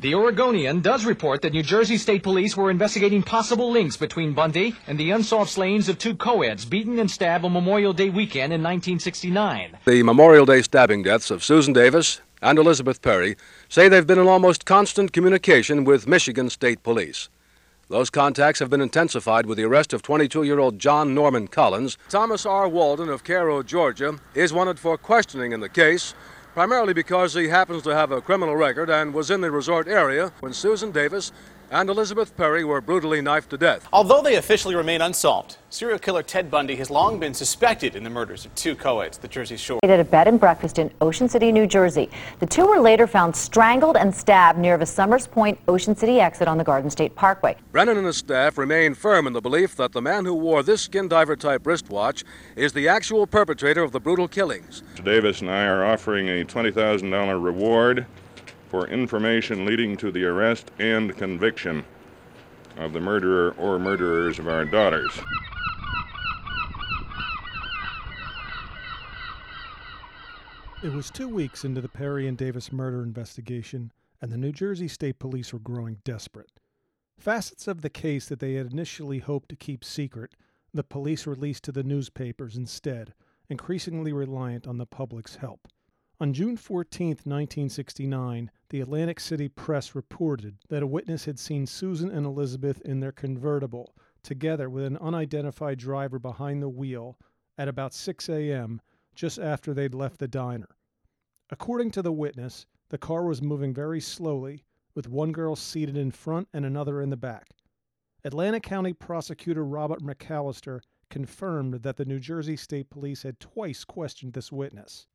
The Oregonian does report that New Jersey State Police were investigating possible links between Bundy and the unsolved slayings of two co-eds beaten and stabbed on Memorial Day weekend in 1969. The Memorial Day stabbing deaths of Susan Davis and Elizabeth Perry say they've been in almost constant communication with Michigan State Police. Those contacts have been intensified with the arrest of 22 year old John Norman Collins. Thomas R. Walden of Cairo, Georgia, is wanted for questioning in the case primarily because he happens to have a criminal record and was in the resort area when Susan Davis and Elizabeth Perry were brutally knifed to death. Although they officially remain unsolved, serial killer Ted Bundy has long been suspected in the murders of two co-eds the Jersey Shore. At a bed and breakfast in Ocean City, New Jersey. The two were later found strangled and stabbed near the Somers Point Ocean City exit on the Garden State Parkway. Brennan and his staff remain firm in the belief that the man who wore this skin diver type wristwatch is the actual perpetrator of the brutal killings. Davis and I are offering a $20,000 reward for information leading to the arrest and conviction of the murderer or murderers of our daughters. It was two weeks into the Perry and Davis murder investigation, and the New Jersey State Police were growing desperate. Facets of the case that they had initially hoped to keep secret, the police released to the newspapers instead, increasingly reliant on the public's help. On June 14, 1969, the Atlantic City Press reported that a witness had seen Susan and Elizabeth in their convertible, together with an unidentified driver behind the wheel, at about 6 a.m., just after they'd left the diner. According to the witness, the car was moving very slowly, with one girl seated in front and another in the back. Atlantic County Prosecutor Robert McAllister confirmed that the New Jersey State Police had twice questioned this witness.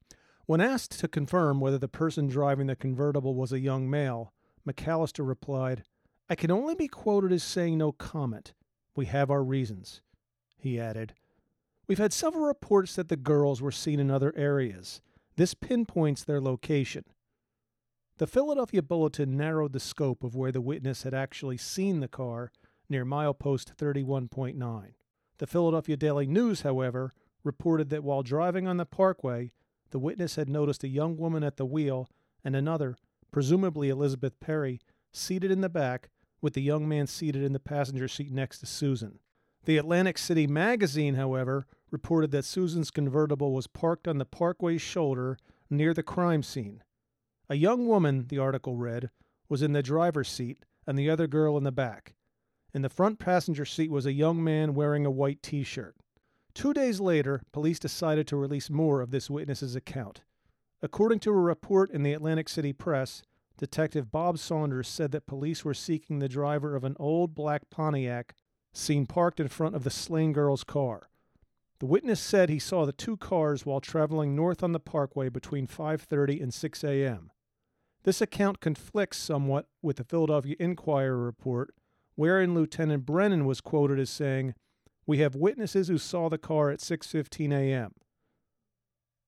When asked to confirm whether the person driving the convertible was a young male, McAllister replied, I can only be quoted as saying no comment. We have our reasons. He added, We've had several reports that the girls were seen in other areas. This pinpoints their location. The Philadelphia Bulletin narrowed the scope of where the witness had actually seen the car near milepost 31.9. The Philadelphia Daily News, however, reported that while driving on the parkway, the witness had noticed a young woman at the wheel and another, presumably Elizabeth Perry, seated in the back, with the young man seated in the passenger seat next to Susan. The Atlantic City Magazine, however, reported that Susan's convertible was parked on the parkway's shoulder near the crime scene. A young woman, the article read, was in the driver's seat and the other girl in the back. In the front passenger seat was a young man wearing a white t shirt. Two days later, police decided to release more of this witness's account. According to a report in the Atlantic City Press, Detective Bob Saunders said that police were seeking the driver of an old black Pontiac seen parked in front of the slain girl's car. The witness said he saw the two cars while traveling north on the parkway between 5:30 and 6 a.m. This account conflicts somewhat with the Philadelphia Inquirer report, wherein Lieutenant Brennan was quoted as saying, "We have witnesses who saw the car at 6:15 a.m."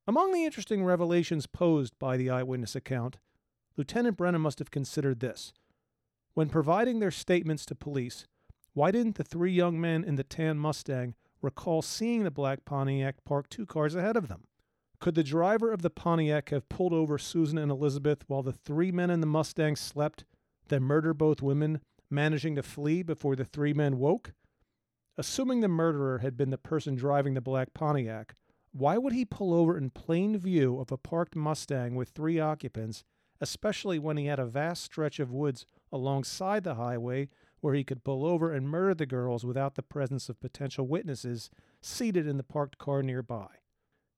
Among the interesting revelations posed by the eyewitness account, Lieutenant Brennan must have considered this. When providing their statements to police, why didn't the three young men in the tan Mustang recall seeing the black Pontiac parked two cars ahead of them? Could the driver of the Pontiac have pulled over Susan and Elizabeth while the three men in the Mustang slept, then murder both women, managing to flee before the three men woke? Assuming the murderer had been the person driving the black Pontiac, why would he pull over in plain view of a parked Mustang with three occupants, especially when he had a vast stretch of woods alongside the highway where he could pull over and murder the girls without the presence of potential witnesses seated in the parked car nearby.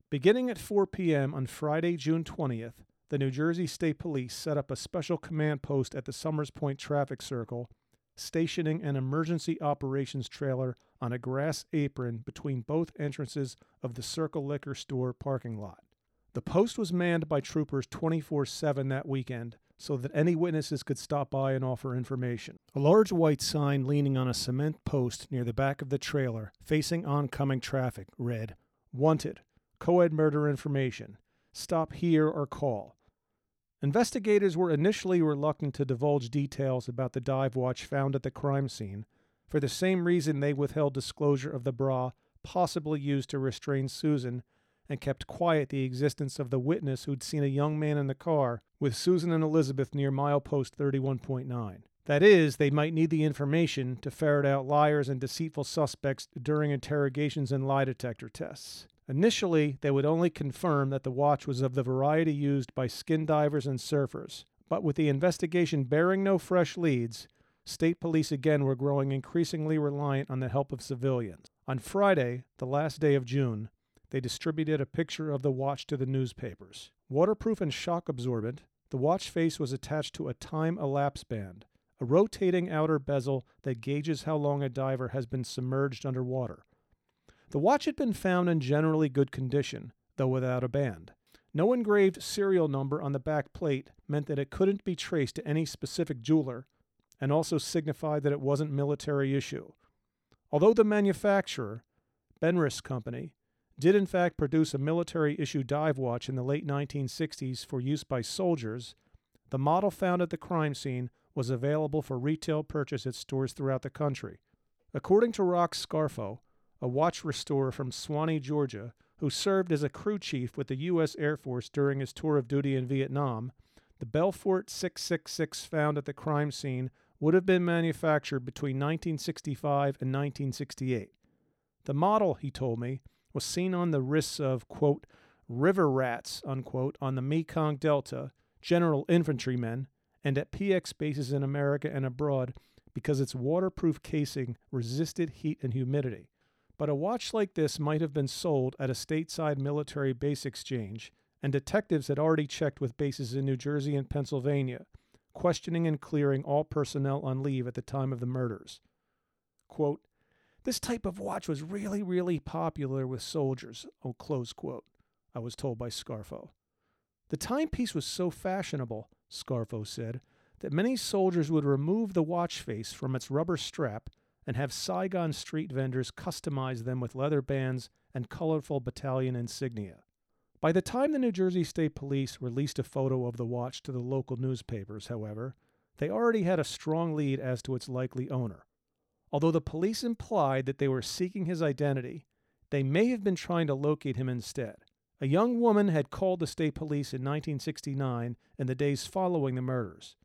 Beginning at 4 p.m. on Friday, June 20th, the New Jersey State Police set up a special command post at the Somers Point traffic circle, stationing an emergency operations trailer on a grass apron between both entrances of the Circle Liquor Store parking lot. The post was manned by troopers 24 7 that weekend, so that any witnesses could stop by and offer information. A large white sign leaning on a cement post near the back of the trailer, facing oncoming traffic, read, Wanted, co-ed murder information. Stop here or call. Investigators were initially reluctant to divulge details about the dive watch found at the crime scene, for the same reason they withheld disclosure of the bra possibly used to restrain Susan and kept quiet the existence of the witness who'd seen a young man in the car with Susan and Elizabeth near milepost 31.9. That is, they might need the information to ferret out liars and deceitful suspects during interrogations and lie detector tests. Initially, they would only confirm that the watch was of the variety used by skin divers and surfers, but with the investigation bearing no fresh leads, state police again were growing increasingly reliant on the help of civilians. On Friday, the last day of June, they distributed a picture of the watch to the newspapers. Waterproof and shock absorbent, the watch face was attached to a time elapse band, a rotating outer bezel that gauges how long a diver has been submerged underwater. The watch had been found in generally good condition, though without a band. No engraved serial number on the back plate meant that it couldn't be traced to any specific jeweler, and also signified that it wasn't military issue. Although the manufacturer, Benrus Company, did in fact produce a military issue dive watch in the late 1960s for use by soldiers, the model found at the crime scene was available for retail purchase at stores throughout the country. According to Rox Scarfo, a watch restorer from Suwanee, Georgia, who served as a crew chief with the U.S. Air Force during his tour of duty in Vietnam, the Belfort 666 found at the crime scene would have been manufactured between 1965 and 1968. The model, he told me, was seen on the wrists of, quote, river rats, unquote, on the Mekong Delta, general infantrymen, and at PX bases in America and abroad because its waterproof casing resisted heat and humidity. But a watch like this might have been sold at a stateside military base exchange, and detectives had already checked with bases in New Jersey and Pennsylvania, questioning and clearing all personnel on leave at the time of the murders. Quote, this type of watch was really, really popular with soldiers. Oh, close quote, I was told by Scarfo. The timepiece was so fashionable, Scarfo said, that many soldiers would remove the watch face from its rubber strap and have Saigon street vendors customize them with leather bands and colorful battalion insignia. By the time the New Jersey State Police released a photo of the watch to the local newspapers, however, they already had a strong lead as to its likely owner. Although the police implied that they were seeking his identity, they may have been trying to locate him instead. A young woman had called the state police in 1969 in the days following the murders.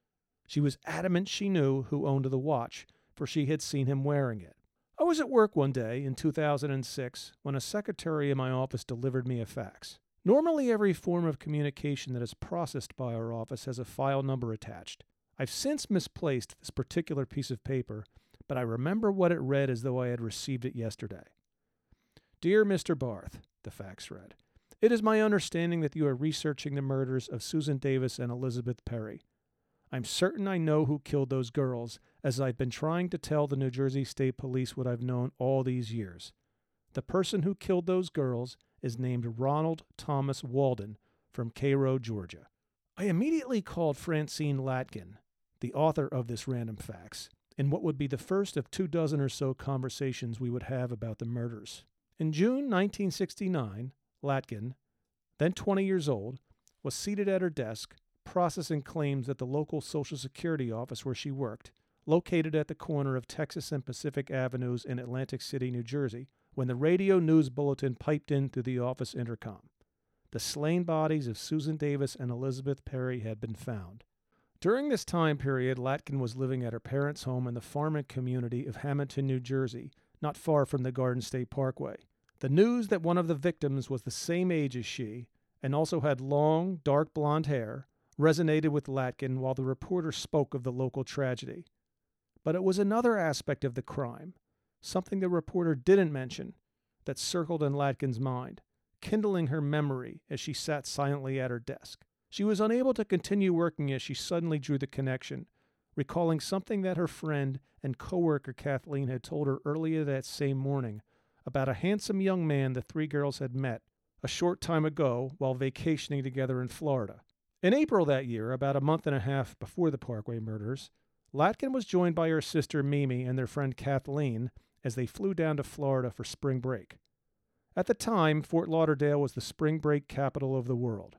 She was adamant she knew who owned the watch, for she had seen him wearing it. I was at work one day in 2006 when a secretary in my office delivered me a fax. Normally, every form of communication that is processed by our office has a file number attached. I've since misplaced this particular piece of paper but I remember what it read as though I had received it yesterday. Dear Mr. Barth, the fax read, it is my understanding that you are researching the murders of Susan Davis and Elizabeth Perry. I'm certain I know who killed those girls, as I've been trying to tell the New Jersey State Police what I've known all these years. The person who killed those girls is named Ronald Thomas Walden from Cairo, Georgia. I immediately called Francine Latkin, the author of this random fax, in what would be the first of two dozen or so conversations we would have about the murders. In June 1969, Latkin, then 20 years old, was seated at her desk processing claims at the local Social Security office where she worked, located at the corner of Texas and Pacific Avenues in Atlantic City, New Jersey, when the radio news bulletin piped in through the office intercom. The slain bodies of Susan Davis and Elizabeth Perry had been found. During this time period, Latkin was living at her parents' home in the farming community of Hamilton, New Jersey, not far from the Garden State Parkway. The news that one of the victims was the same age as she and also had long, dark blonde hair resonated with Latkin while the reporter spoke of the local tragedy. But it was another aspect of the crime, something the reporter didn't mention, that circled in Latkin's mind, kindling her memory as she sat silently at her desk. She was unable to continue working as she suddenly drew the connection, recalling something that her friend and coworker Kathleen had told her earlier that same morning about a handsome young man the three girls had met a short time ago while vacationing together in Florida. In April that year, about a month and a half before the Parkway murders, Latkin was joined by her sister Mimi and their friend Kathleen as they flew down to Florida for spring break. At the time, Fort Lauderdale was the spring break capital of the world.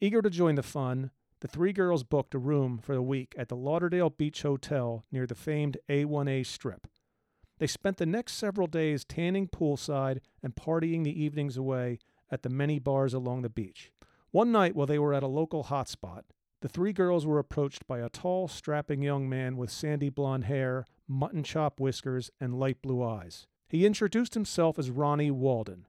Eager to join the fun, the three girls booked a room for the week at the Lauderdale Beach Hotel near the famed A1A Strip. They spent the next several days tanning poolside and partying the evenings away at the many bars along the beach. One night, while they were at a local hotspot, the three girls were approached by a tall, strapping young man with sandy blonde hair, mutton chop whiskers, and light blue eyes. He introduced himself as Ronnie Walden.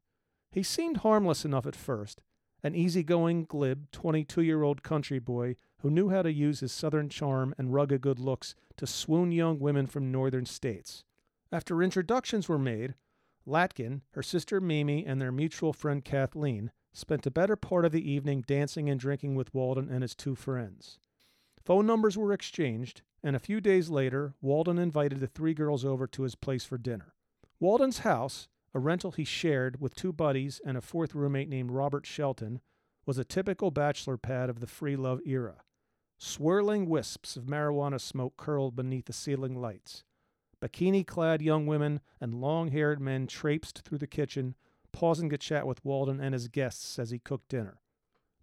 He seemed harmless enough at first, an easygoing, glib, 22 year old country boy who knew how to use his southern charm and rugged good looks to swoon young women from northern states. After introductions were made, Latkin, her sister Mimi, and their mutual friend Kathleen spent the better part of the evening dancing and drinking with Walden and his two friends. Phone numbers were exchanged, and a few days later, Walden invited the three girls over to his place for dinner. Walden's house, a rental he shared with two buddies and a fourth roommate named Robert Shelton, was a typical bachelor pad of the free love era. Swirling wisps of marijuana smoke curled beneath the ceiling lights. Bikini clad young women and long haired men traipsed through the kitchen, pausing to chat with Walden and his guests as he cooked dinner.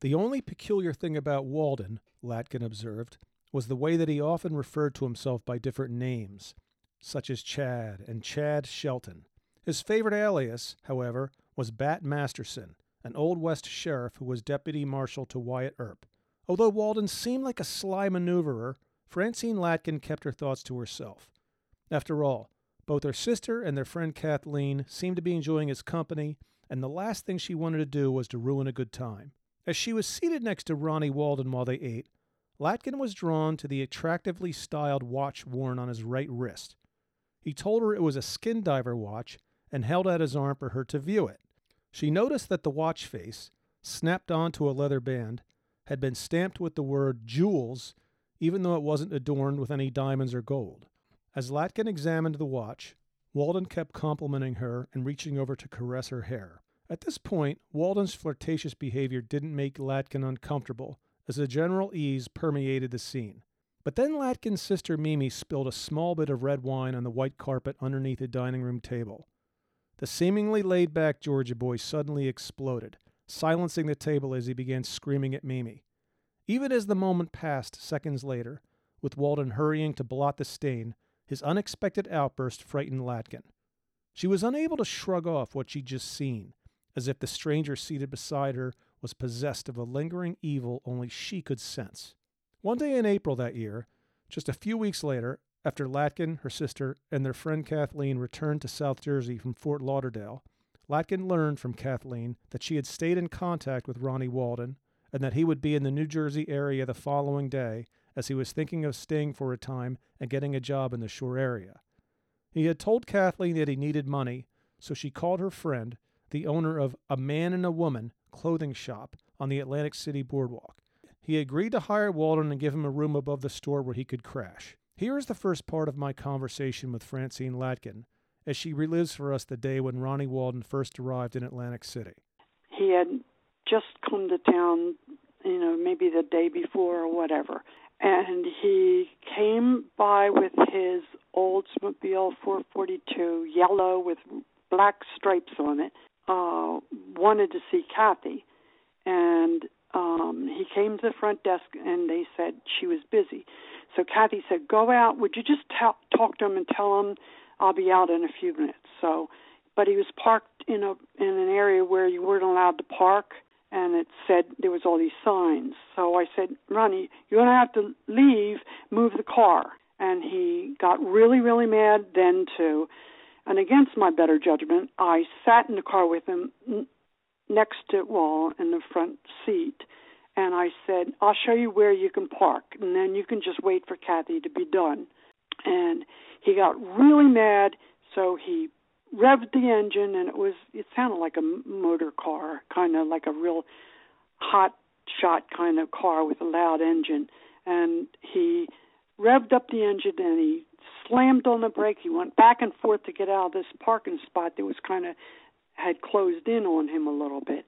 The only peculiar thing about Walden, Latkin observed, was the way that he often referred to himself by different names, such as Chad and Chad Shelton. His favorite alias, however, was Bat Masterson, an Old West sheriff who was deputy marshal to Wyatt Earp. Although Walden seemed like a sly maneuverer, Francine Latkin kept her thoughts to herself. After all, both her sister and their friend Kathleen seemed to be enjoying his company, and the last thing she wanted to do was to ruin a good time. As she was seated next to Ronnie Walden while they ate, Latkin was drawn to the attractively styled watch worn on his right wrist. He told her it was a skin diver watch and held out his arm for her to view it. She noticed that the watch face, snapped onto a leather band, had been stamped with the word jewels, even though it wasn't adorned with any diamonds or gold. As Latkin examined the watch, Walden kept complimenting her and reaching over to caress her hair. At this point, Walden's flirtatious behavior didn't make Latkin uncomfortable, as a general ease permeated the scene. But then Latkin's sister Mimi spilled a small bit of red wine on the white carpet underneath the dining room table. The seemingly laid back Georgia boy suddenly exploded, silencing the table as he began screaming at Mimi. Even as the moment passed seconds later, with Walden hurrying to blot the stain, his unexpected outburst frightened Latkin. She was unable to shrug off what she'd just seen, as if the stranger seated beside her was possessed of a lingering evil only she could sense. One day in April that year, just a few weeks later, after Latkin, her sister, and their friend Kathleen returned to South Jersey from Fort Lauderdale, Latkin learned from Kathleen that she had stayed in contact with Ronnie Walden and that he would be in the New Jersey area the following day as he was thinking of staying for a time and getting a job in the shore area. He had told Kathleen that he needed money, so she called her friend, the owner of A Man and a Woman clothing shop on the Atlantic City boardwalk. He agreed to hire Walden and give him a room above the store where he could crash. Here is the first part of my conversation with Francine Latkin as she relives for us the day when Ronnie Walden first arrived in Atlantic City. He had just come to town, you know, maybe the day before or whatever. And he came by with his Oldsmobile 442, yellow with black stripes on it. Uh, wanted to see Kathy, and um, he came to the front desk and they said she was busy. So Kathy said, "Go out. Would you just t- talk to him and tell him I'll be out in a few minutes?" So, but he was parked in a in an area where you weren't allowed to park, and it said there was all these signs. So I said, "Ronnie, you're gonna have to leave. Move the car." And he got really, really mad then too. And against my better judgment, I sat in the car with him next to well in the front seat and I said, I'll show you where you can park, and then you can just wait for Kathy to be done. And he got really mad, so he revved the engine, and it was it sounded like a motor car, kind of like a real hot shot kind of car with a loud engine. And he revved up the engine, and he slammed on the brake. He went back and forth to get out of this parking spot that was kind of had closed in on him a little bit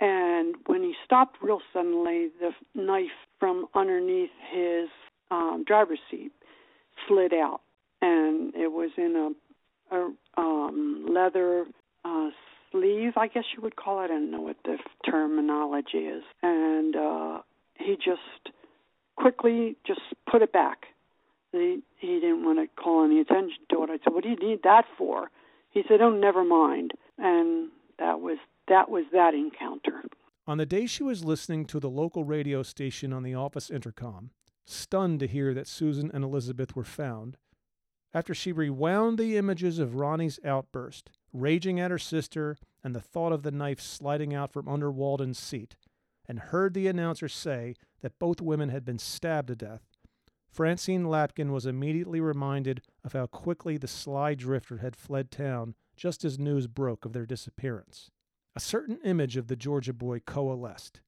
and when he stopped real suddenly, the knife from underneath his um, driver's seat slid out, and it was in a, a um, leather uh, sleeve, I guess you would call it. I don't know what the terminology is. And uh, he just quickly just put it back. He, he didn't want to call any attention to it. I said, "What do you need that for?" He said, "Oh, never mind." And That was that was that encounter. On the day she was listening to the local radio station on the office intercom, stunned to hear that Susan and Elizabeth were found, after she rewound the images of Ronnie's outburst, raging at her sister and the thought of the knife sliding out from under Walden's seat, and heard the announcer say that both women had been stabbed to death, Francine Latkin was immediately reminded of how quickly the sly drifter had fled town just as news broke of their disappearance. A certain image of the Georgia boy coalesced,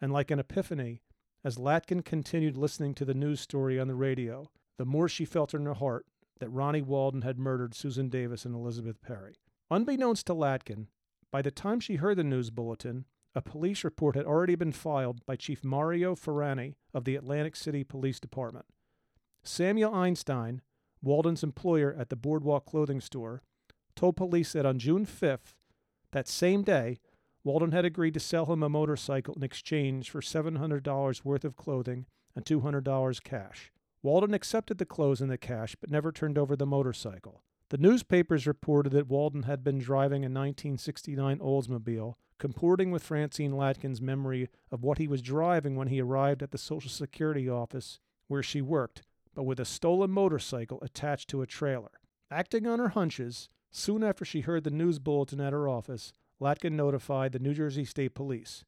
and like an epiphany, as Latkin continued listening to the news story on the radio, the more she felt in her heart that Ronnie Walden had murdered Susan Davis and Elizabeth Perry. Unbeknownst to Latkin, by the time she heard the news bulletin, a police report had already been filed by Chief Mario Floriani of the Atlantic City Police Department. Samuel Einstein, Walden's employer at the Boardwalk clothing store, told police that on June 5th, that same day, Walden had agreed to sell him a motorcycle in exchange for $700 worth of clothing and $200 cash. Walden accepted the clothes and the cash, but never turned over the motorcycle. The newspapers reported that Walden had been driving a 1969 Oldsmobile, comporting with Francine Latkin's memory of what he was driving when he arrived at the Social Security office where she worked, but with a stolen motorcycle attached to a trailer. Acting on her hunches, soon after she heard the news bulletin at her office, Latkin notified the New Jersey State Police.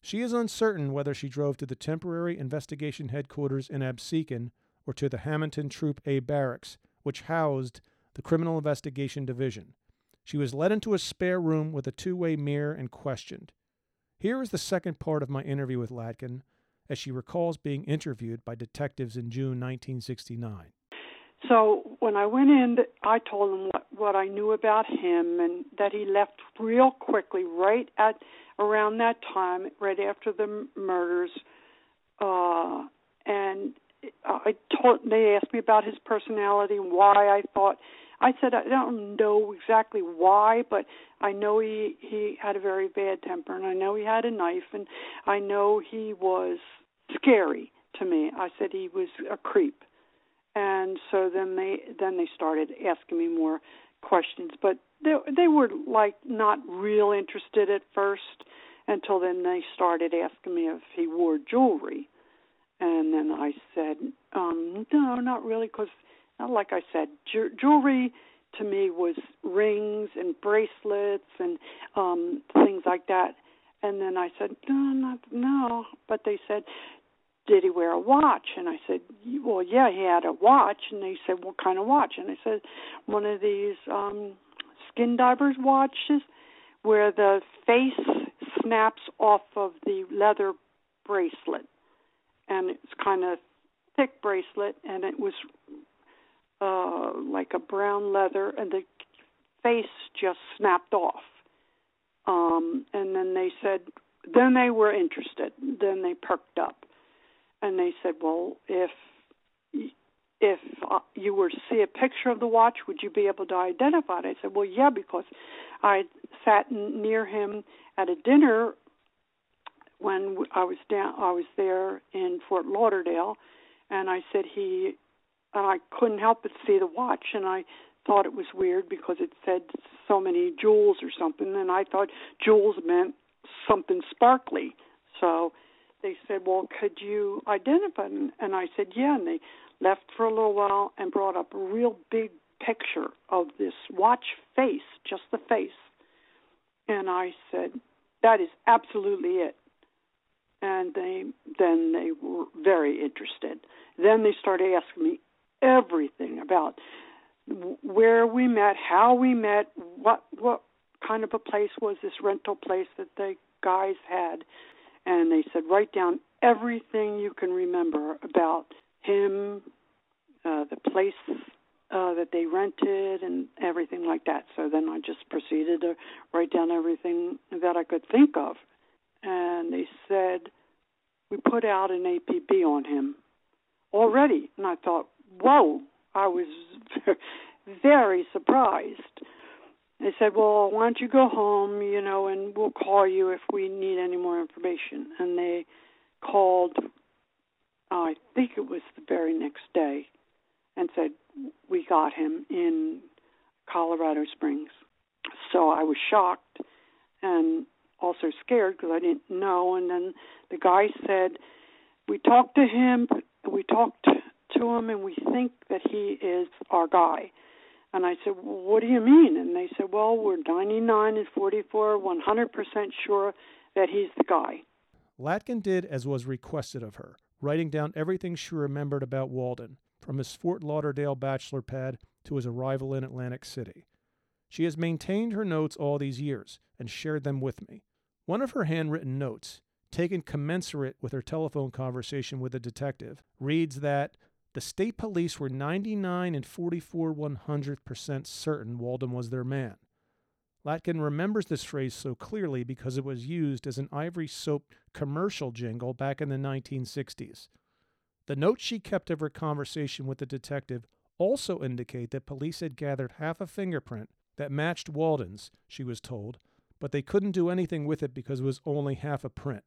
She is uncertain whether she drove to the temporary investigation headquarters in Absecon or to the Hamilton Troop A barracks, which housed the Criminal Investigation Division. She was led into a spare room with a two way mirror and questioned. Here is the second part of my interview with Latkin, as she recalls being interviewed by detectives in June 1969. So when I went in, I told them what, what I knew about him and that he left real quickly, right at around that time, right after the murders. Uh, and I told they asked me about his personality and why I thought. I said I don't know exactly why, but I know he he had a very bad temper, and I know he had a knife, and I know he was scary to me. I said he was a creep, and so then they then they started asking me more questions, but they they were like not real interested at first until then they started asking me if he wore jewelry, and then I said um no, not really, because like I said, ju- jewelry to me was rings and bracelets and um things like that. And then I said, no, not no. But they said, did he wear a watch? And I said, well, yeah, he had a watch. And they said, what kind of watch? And I said, one of these um skin divers watches where the face snaps off of the leather bracelet. And it's kind of thick bracelet and it was uh like a brown leather and the face just snapped off. Um and then they said then they were interested. Then they perked up and they said, "Well, if if uh, you were to see a picture of the watch, would you be able to identify it?" I said, "Well, yeah, because I sat near him at a dinner when I was down. I was there in Fort Lauderdale, and I said he, and I couldn't help but see the watch, and I thought it was weird because it said so many jewels or something, and I thought jewels meant something sparkly, so." they said, "Well, could you identify?" Them? And I said, "Yeah." And they left for a little while and brought up a real big picture of this watch face, just the face. And I said, "That is absolutely it." And they then they were very interested. Then they started asking me everything about where we met, how we met, what what kind of a place was this rental place that the guys had and they said write down everything you can remember about him, uh, the place uh, that they rented, and everything like that. So then I just proceeded to write down everything that I could think of, and they said we put out an APB on him already, and I thought, whoa! I was very surprised they said, "Well, why don't you go home, you know, and we'll call you if we need any more information." And they called. Uh, I think it was the very next day, and said we got him in Colorado Springs. So I was shocked, and also scared because I didn't know. And then the guy said, "We talked to him, we talked to him, and we think that he is our guy." And I said, well, "What do you mean?" And they said, "Well, we're 99 and 44, 100% sure that he's the guy." Latkin did as was requested of her, writing down everything she remembered about Walden, from his Fort Lauderdale bachelor pad to his arrival in Atlantic City. She has maintained her notes all these years and shared them with me. One of her handwritten notes, taken commensurate with her telephone conversation with the detective, reads that the state police were 99 and 44 100% certain Walden was their man. Latkin remembers this phrase so clearly because it was used as an Ivory Soap commercial jingle back in the 1960s. The notes she kept of her conversation with the detective also indicate that police had gathered half a fingerprint that matched Walden's, she was told, but they couldn't do anything with it because it was only half a print.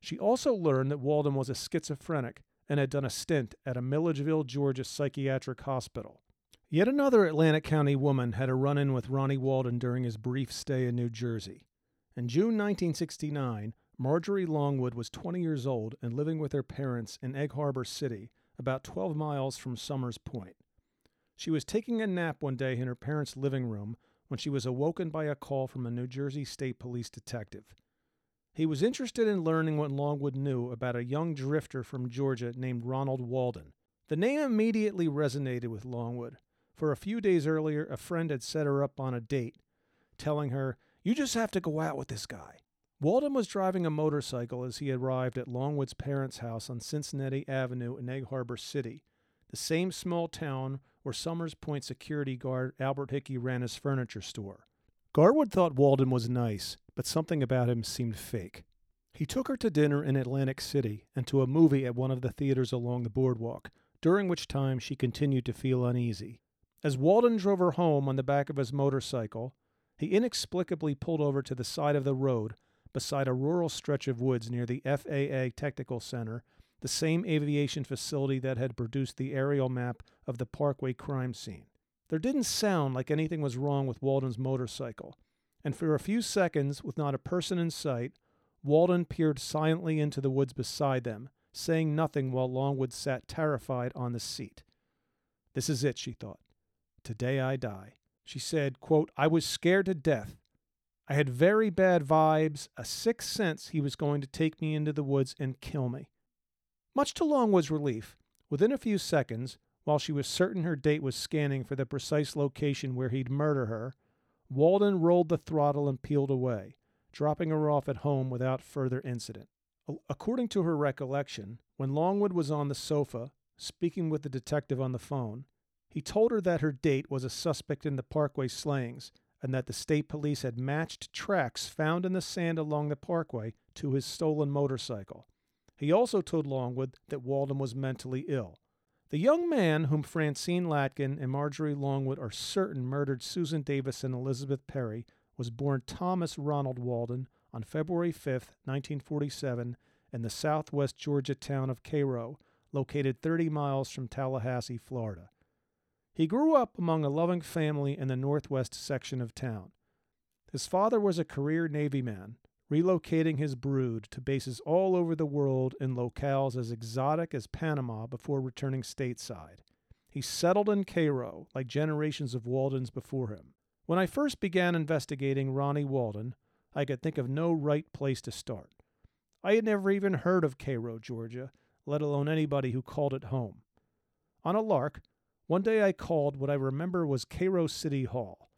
She also learned that Walden was a schizophrenic and had done a stint at a Milledgeville, Georgia psychiatric hospital. Yet another Atlantic County woman had a run in with Ronnie Walden during his brief stay in New Jersey. In June 1969, Marjorie Longwood was 20 years old and living with her parents in Egg Harbor City, about 12 miles from Somers Point. She was taking a nap one day in her parents' living room when she was awoken by a call from a New Jersey State Police detective. He was interested in learning what Longwood knew about a young drifter from Georgia named Ronald Walden. The name immediately resonated with Longwood, for a few days earlier, a friend had set her up on a date, telling her, You just have to go out with this guy. Walden was driving a motorcycle as he arrived at Longwood's parents' house on Cincinnati Avenue in Egg Harbor City, the same small town where Somers Point security guard Albert Hickey ran his furniture store. Garwood thought Walden was nice, but something about him seemed fake. He took her to dinner in Atlantic City and to a movie at one of the theaters along the boardwalk, during which time she continued to feel uneasy. As Walden drove her home on the back of his motorcycle, he inexplicably pulled over to the side of the road beside a rural stretch of woods near the FAA Technical Center, the same aviation facility that had produced the aerial map of the Parkway crime scene. There didn't sound like anything was wrong with Walden's motorcycle, and for a few seconds, with not a person in sight, Walden peered silently into the woods beside them, saying nothing while Longwood sat terrified on the seat. This is it, she thought. Today I die. She said, quote, I was scared to death. I had very bad vibes, a sixth sense he was going to take me into the woods and kill me. Much to Longwood's relief, within a few seconds, while she was certain her date was scanning for the precise location where he'd murder her, Walden rolled the throttle and peeled away, dropping her off at home without further incident. According to her recollection, when Longwood was on the sofa, speaking with the detective on the phone, he told her that her date was a suspect in the Parkway slayings and that the state police had matched tracks found in the sand along the Parkway to his stolen motorcycle. He also told Longwood that Walden was mentally ill. The young man whom Francine Latkin and Marjorie Longwood are certain murdered Susan Davis and Elizabeth Perry was born Thomas Ronald Walden on February 5, 1947, in the southwest Georgia town of Cairo, located 30 miles from Tallahassee, Florida. He grew up among a loving family in the northwest section of town. His father was a career Navy man, relocating his brood to bases all over the world in locales as exotic as Panama before returning stateside. He settled in Cairo like generations of Waldens before him. When I first began investigating Ronnie Walden, I could think of no right place to start. I had never even heard of Cairo, Georgia, let alone anybody who called it home. On a lark, one day I called what I remember was Cairo City Hall.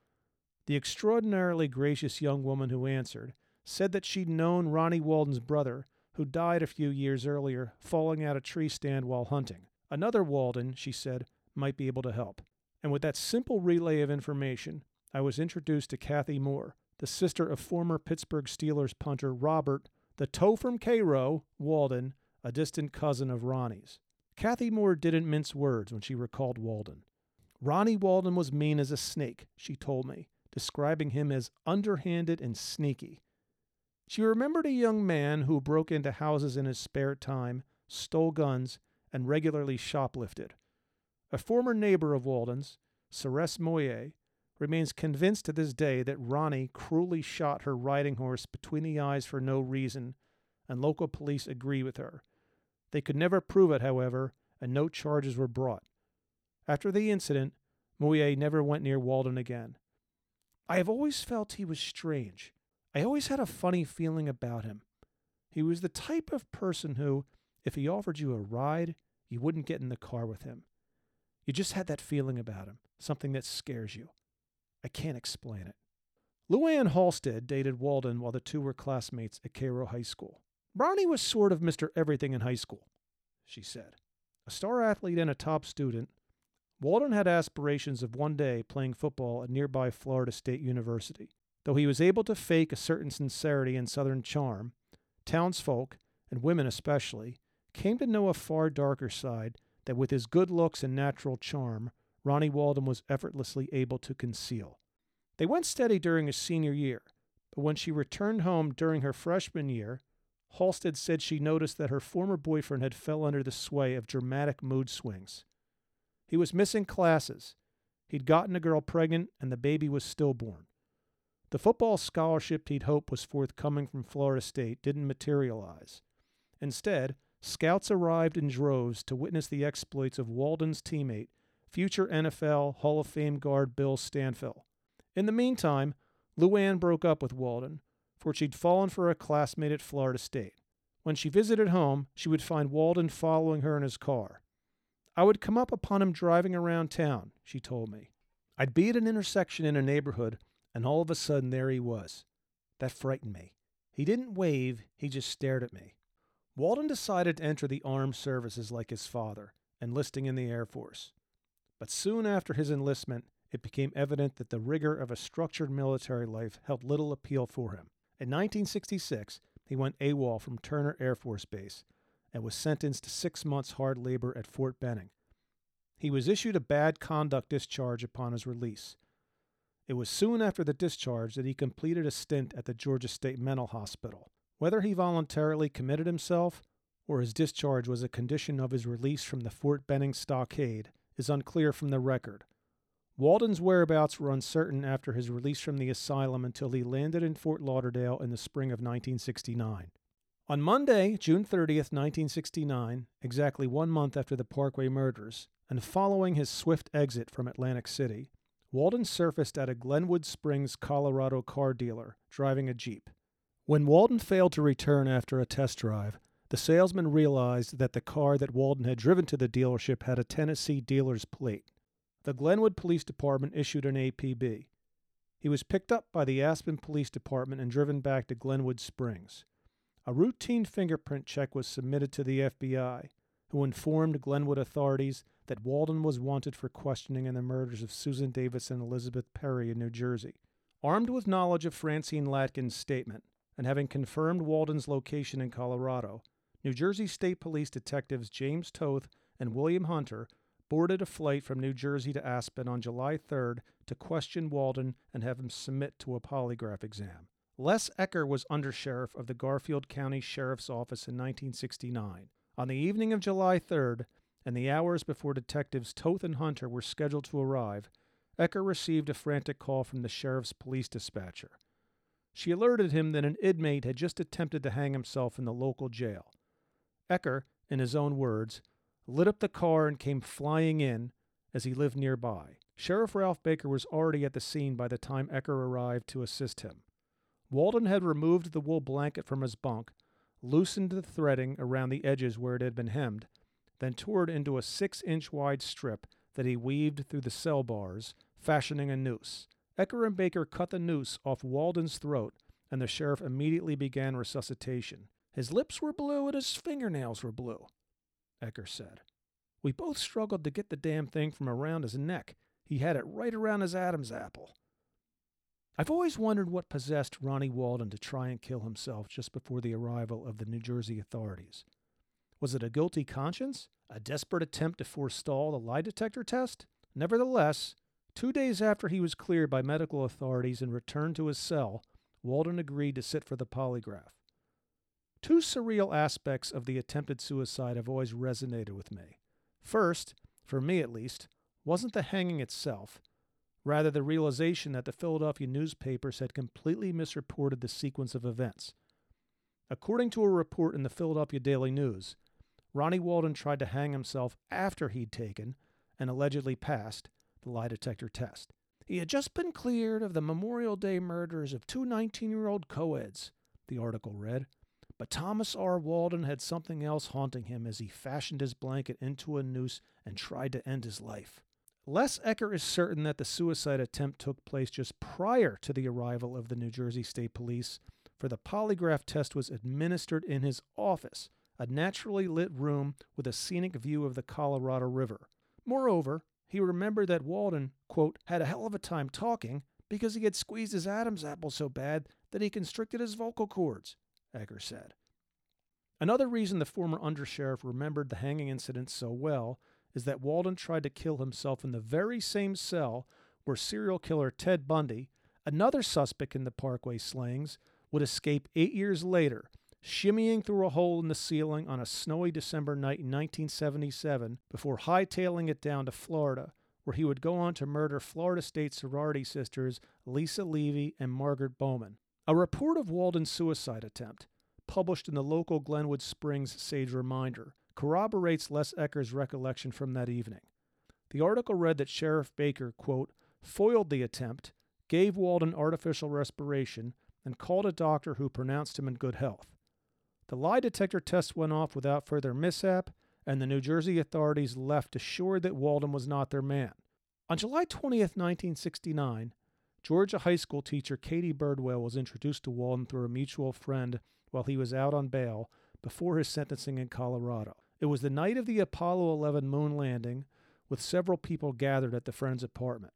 The extraordinarily gracious young woman who answered said that she'd known Ronnie Walden's brother, who died a few years earlier, falling out a tree stand while hunting. Another Walden, she said, might be able to help. And with that simple relay of information, I was introduced to Kathy Moore, the sister of former Pittsburgh Steelers punter Robert, the toe from Cairo, Walden, a distant cousin of Ronnie's. Kathy Moore didn't mince words when she recalled Walden. Ronnie Walden was mean as a snake, she told me, describing him as underhanded and sneaky. She remembered a young man who broke into houses in his spare time, stole guns, and regularly shoplifted. A former neighbor of Walden's, Ceres Moyer, remains convinced to this day that Ronnie cruelly shot her riding horse between the eyes for no reason, and local police agree with her. They could never prove it, however, and no charges were brought. After the incident, Mouillet never went near Walden again. I have always felt he was strange. I always had a funny feeling about him. He was the type of person who, if he offered you a ride, you wouldn't get in the car with him. You just had that feeling about him, something that scares you. I can't explain it. Luann Halstead dated Walden while the two were classmates at Cairo High School. Ronnie was sort of Mr. Everything in high school, she said. A star athlete and a top student, Walden had aspirations of one day playing football at nearby Florida State University. Though he was able to fake a certain sincerity and southern charm, townsfolk, and women especially, came to know a far darker side that with his good looks and natural charm, Ronnie Walden was effortlessly able to conceal. They went steady during his senior year, but when she returned home during her freshman year, Halstead said she noticed that her former boyfriend had fell under the sway of dramatic mood swings. He was missing classes. He'd gotten a girl pregnant, and the baby was stillborn. The football scholarship he'd hoped was forthcoming from Florida State didn't materialize. Instead, scouts arrived in droves to witness the exploits of Walden's teammate, future NFL Hall of Fame guard Bill Stanfill. In the meantime, Luann broke up with Walden, for she'd fallen for a classmate at Florida State. When she visited home, she would find Walden following her in his car. I would come up upon him driving around town, she told me. I'd be at an intersection in a neighborhood, and all of a sudden there he was. That frightened me. He didn't wave, he just stared at me. Walden decided to enter the armed services like his father, enlisting in the Air Force. But soon after his enlistment, it became evident that the rigor of a structured military life held little appeal for him. In 1966, he went AWOL from Turner Air Force Base and was sentenced to six months hard labor at Fort Benning. He was issued a bad conduct discharge upon his release. It was soon after the discharge that he completed a stint at the Georgia State Mental Hospital. Whether he voluntarily committed himself or his discharge was a condition of his release from the Fort Benning stockade is unclear from the record. Walden's whereabouts were uncertain after his release from the asylum until he landed in Fort Lauderdale in the spring of 1969. On Monday, June 30th, 1969, exactly one month after the Parkway murders, and following his swift exit from Atlantic City, Walden surfaced at a Glenwood Springs, Colorado car dealer, driving a Jeep. When Walden failed to return after a test drive, the salesman realized that the car that Walden had driven to the dealership had a Tennessee dealer's plate. The Glenwood Police Department issued an APB. He was picked up by the Aspen Police Department and driven back to Glenwood Springs. A routine fingerprint check was submitted to the FBI, who informed Glenwood authorities that Walden was wanted for questioning in the murders of Susan Davis and Elizabeth Perry in New Jersey. Armed with knowledge of Francine Latkin's statement, and having confirmed Walden's location in Colorado, New Jersey State Police detectives James Toth and William Hunter boarded a flight from New Jersey to Aspen on July 3rd to question Walden and have him submit to a polygraph exam. Les Ecker was undersheriff of the Garfield County Sheriff's Office in 1969. On the evening of July 3rd, and the hours before detectives Toth and Hunter were scheduled to arrive, Ecker received a frantic call from the sheriff's police dispatcher. She alerted him that an inmate had just attempted to hang himself in the local jail. Ecker, in his own words, lit up the car and came flying in as he lived nearby. Sheriff Ralph Baker was already at the scene by the time Ecker arrived to assist him. Walden had removed the wool blanket from his bunk, loosened the threading around the edges where it had been hemmed, then tore it into a six inch wide strip that he weaved through the cell bars, fashioning a noose. Ecker and Baker cut the noose off Walden's throat, and the sheriff immediately began resuscitation. His lips were blue and his fingernails were blue, Ecker said. We both struggled to get the damn thing from around his neck. He had it right around his Adam's apple. I've always wondered what possessed Ronnie Walden to try and kill himself just before the arrival of the New Jersey authorities. Was it a guilty conscience? A desperate attempt to forestall the lie detector test? Nevertheless, two days after he was cleared by medical authorities and returned to his cell, Walden agreed to sit for the polygraph. Two surreal aspects of the attempted suicide have always resonated with me. First, for me at least, wasn't the hanging itself, rather the realization that the Philadelphia newspapers had completely misreported the sequence of events. According to a report in the Philadelphia Daily News, Ronnie Walden tried to hang himself after he'd taken and allegedly passed the lie detector test. He had just been cleared of the Memorial Day murders of two 19 year old co-eds, the article read. But Thomas R. Walden had something else haunting him as he fashioned his blanket into a noose and tried to end his life. Les Ecker is certain that the suicide attempt took place just prior to the arrival of the New Jersey State Police, for the polygraph test was administered in his office, a naturally lit room with a scenic view of the Colorado River. Moreover, he remembered that Walden, quote, had a hell of a time talking because he had squeezed his Adam's apple so bad that he constricted his vocal cords, Ecker said. Another reason the former undersheriff remembered the hanging incident so well is that Walden tried to kill himself in the very same cell where serial killer Ted Bundy, another suspect in the Parkway slayings, would escape eight years later, shimmying through a hole in the ceiling on a snowy December night in 1977 before hightailing it down to Florida, where he would go on to murder Florida State sorority sisters Lisa Levy and Margaret Bowman. A report of Walden's suicide attempt, published in the local Glenwood Springs Sage Reminder, corroborates Les Ecker's recollection from that evening. The article read that Sheriff Baker, quote, foiled the attempt, gave Walden artificial respiration, and called a doctor who pronounced him in good health. The lie detector test went off without further mishap, and the New Jersey authorities left assured that Walden was not their man. On July 20th, 1969, Georgia high school teacher Katie Birdwell was introduced to Walden through a mutual friend while he was out on bail before his sentencing in Colorado. It was the night of the Apollo 11 moon landing, with several people gathered at the friend's apartment.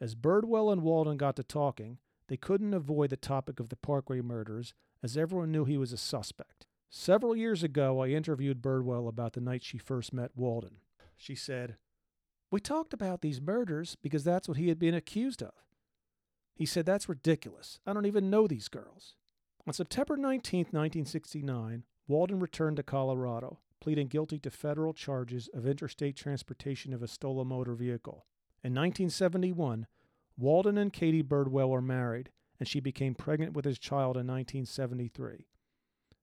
As Birdwell and Walden got to talking, they couldn't avoid the topic of the Parkway murders, as everyone knew he was a suspect. Several years ago, I interviewed Birdwell about the night she first met Walden. She said, We talked about these murders because that's what he had been accused of. He said, That's ridiculous. I don't even know these girls. On September 19, 1969, Walden returned to Colorado pleading guilty to federal charges of interstate transportation of a stolen motor vehicle. In 1971, Walden and Katie Birdwell are married, and she became pregnant with his child in 1973.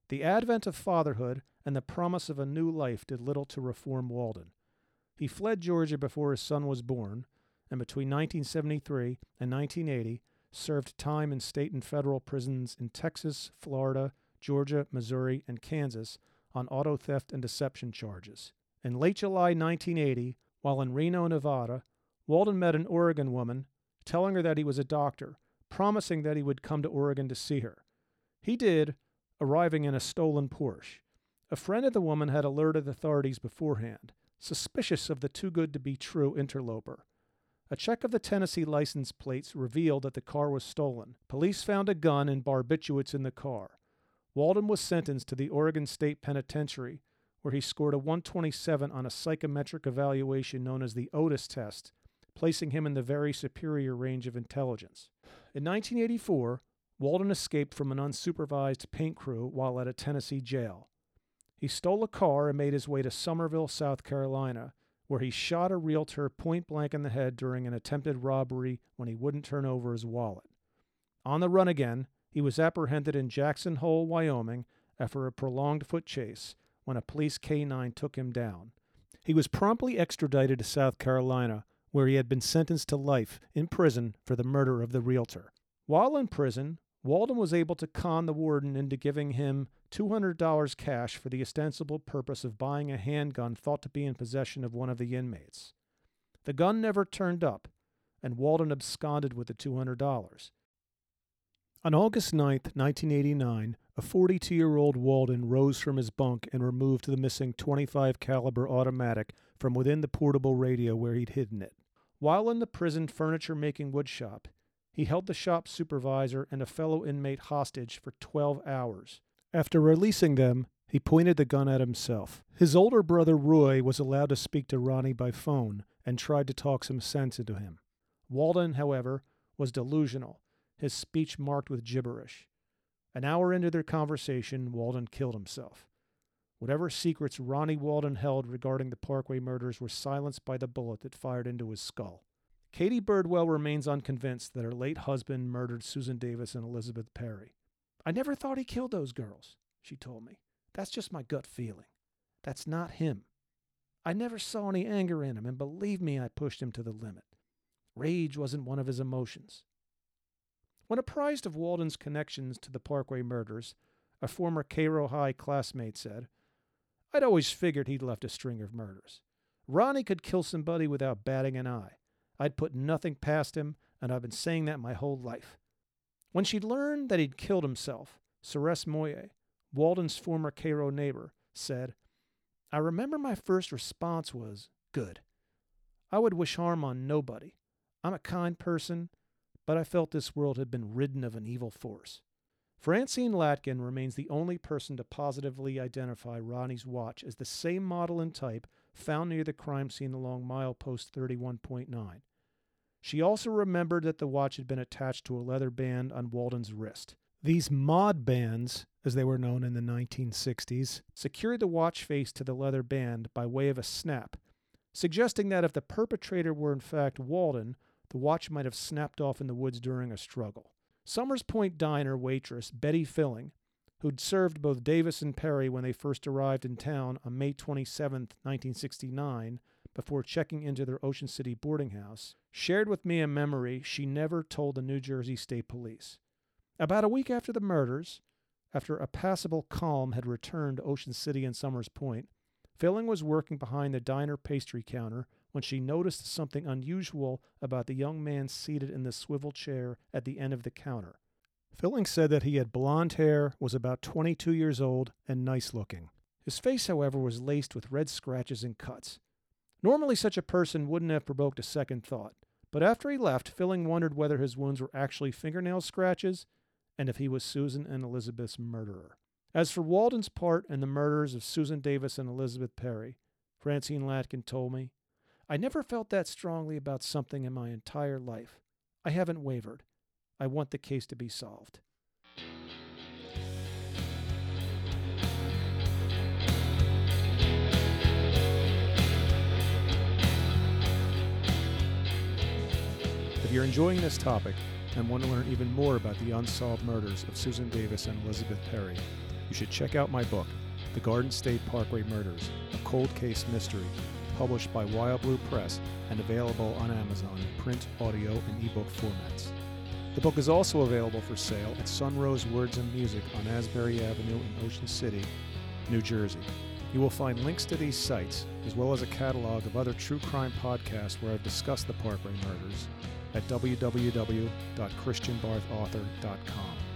The advent of fatherhood and the promise of a new life did little to reform Walden. He fled Georgia before his son was born, and between 1973 and 1980 served time in state and federal prisons in Texas, Florida, Georgia, Missouri, and Kansas on auto theft and deception charges. In late July 1980, while in Reno, Nevada, Walden met an Oregon woman, telling her that he was a doctor, promising that he would come to Oregon to see her. He did, arriving in a stolen Porsche. A friend of the woman had alerted authorities beforehand, suspicious of the too good to be true interloper. A check of the Tennessee license plates revealed that the car was stolen. Police found a gun and barbiturates in the car. Walden was sentenced to the Oregon State Penitentiary, where he scored a 127 on a psychometric evaluation known as the Otis test, placing him in the very superior range of intelligence. In 1984, Walden escaped from an unsupervised paint crew while at a Tennessee jail. He stole a car and made his way to Summerville, South Carolina, where he shot a realtor point blank in the head during an attempted robbery when he wouldn't turn over his wallet. On the run again, he was apprehended in Jackson Hole, Wyoming, after a prolonged foot chase when a police K9 took him down. He was promptly extradited to South Carolina, where he had been sentenced to life in prison for the murder of the realtor. While in prison, Walden was able to con the warden into giving him $200 cash for the ostensible purpose of buying a handgun thought to be in possession of one of the inmates. The gun never turned up, and Walden absconded with the $200. On August 9, 1989, a 42-year-old Walden rose from his bunk and removed the missing 25 caliber automatic from within the portable radio where he'd hidden it. While in the prison furniture making woodshop, he held the shop supervisor and a fellow inmate hostage for 12 hours. After releasing them, he pointed the gun at himself. His older brother Roy was allowed to speak to Ronnie by phone and tried to talk some sense into him. Walden, however, was delusional his speech marked with gibberish. An hour into their conversation, Walden killed himself. Whatever secrets Ronnie Walden held regarding the Parkway murders were silenced by the bullet that fired into his skull. Katie Birdwell remains unconvinced that her late husband murdered Susan Davis and Elizabeth Perry. I never thought he killed those girls, she told me. That's just my gut feeling. That's not him. I never saw any anger in him, and believe me, I pushed him to the limit. Rage wasn't one of his emotions. When apprised of Walden's connections to the Parkway murders, a former Cairo High classmate said, I'd always figured he'd left a string of murders. Ronnie could kill somebody without batting an eye. I'd put nothing past him, and I've been saying that my whole life. When she'd learned that he'd killed himself, Ceres Moye, Walden's former Cairo neighbor, said, I remember my first response was, Good. I would wish harm on nobody. I'm a kind person, but I felt this world had been ridden of an evil force. Francine Latkin remains the only person to positively identify Ronnie's watch as the same model and type found near the crime scene along milepost 31.9. She also remembered that the watch had been attached to a leather band on Walden's wrist. These mod bands, as they were known in the 1960s, secured the watch face to the leather band by way of a snap, suggesting that if the perpetrator were in fact Walden, the watch might have snapped off in the woods during a struggle. Somers Point Diner waitress Betty Filling, who'd served both Davis and Perry when they first arrived in town on May 27, 1969, before checking into their Ocean City boarding house, shared with me a memory she never told the New Jersey State Police. About a week after the murders, after a passable calm had returned to Ocean City and Somers Point, Filling was working behind the diner pastry counter when she noticed something unusual about the young man seated in the swivel chair at the end of the counter. Filling said that he had blond hair, was about 22 years old, and nice looking. His face, however, was laced with red scratches and cuts. Normally, such a person wouldn't have provoked a second thought, but after he left, Filling wondered whether his wounds were actually fingernail scratches and if he was Susan and Elizabeth's murderer. As for Walden's part in the murders of Susan Davis and Elizabeth Perry, Francine Latkin told me, I never felt that strongly about something in my entire life. I haven't wavered. I want the case to be solved. If you're enjoying this topic and want to learn even more about the unsolved murders of Susan Davis and Elizabeth Perry, you should check out my book, The Garden State Parkway Murders, a cold case mystery, published by Wild Blue Press and available on Amazon in print, audio, and ebook formats. The book is also available for sale at Sunrose Words and Music on Asbury Avenue in Ocean City, New Jersey. You will find links to these sites, as well as a catalog of other true crime podcasts where I've discussed the Parkway murders, at www.christianbarthauthor.com.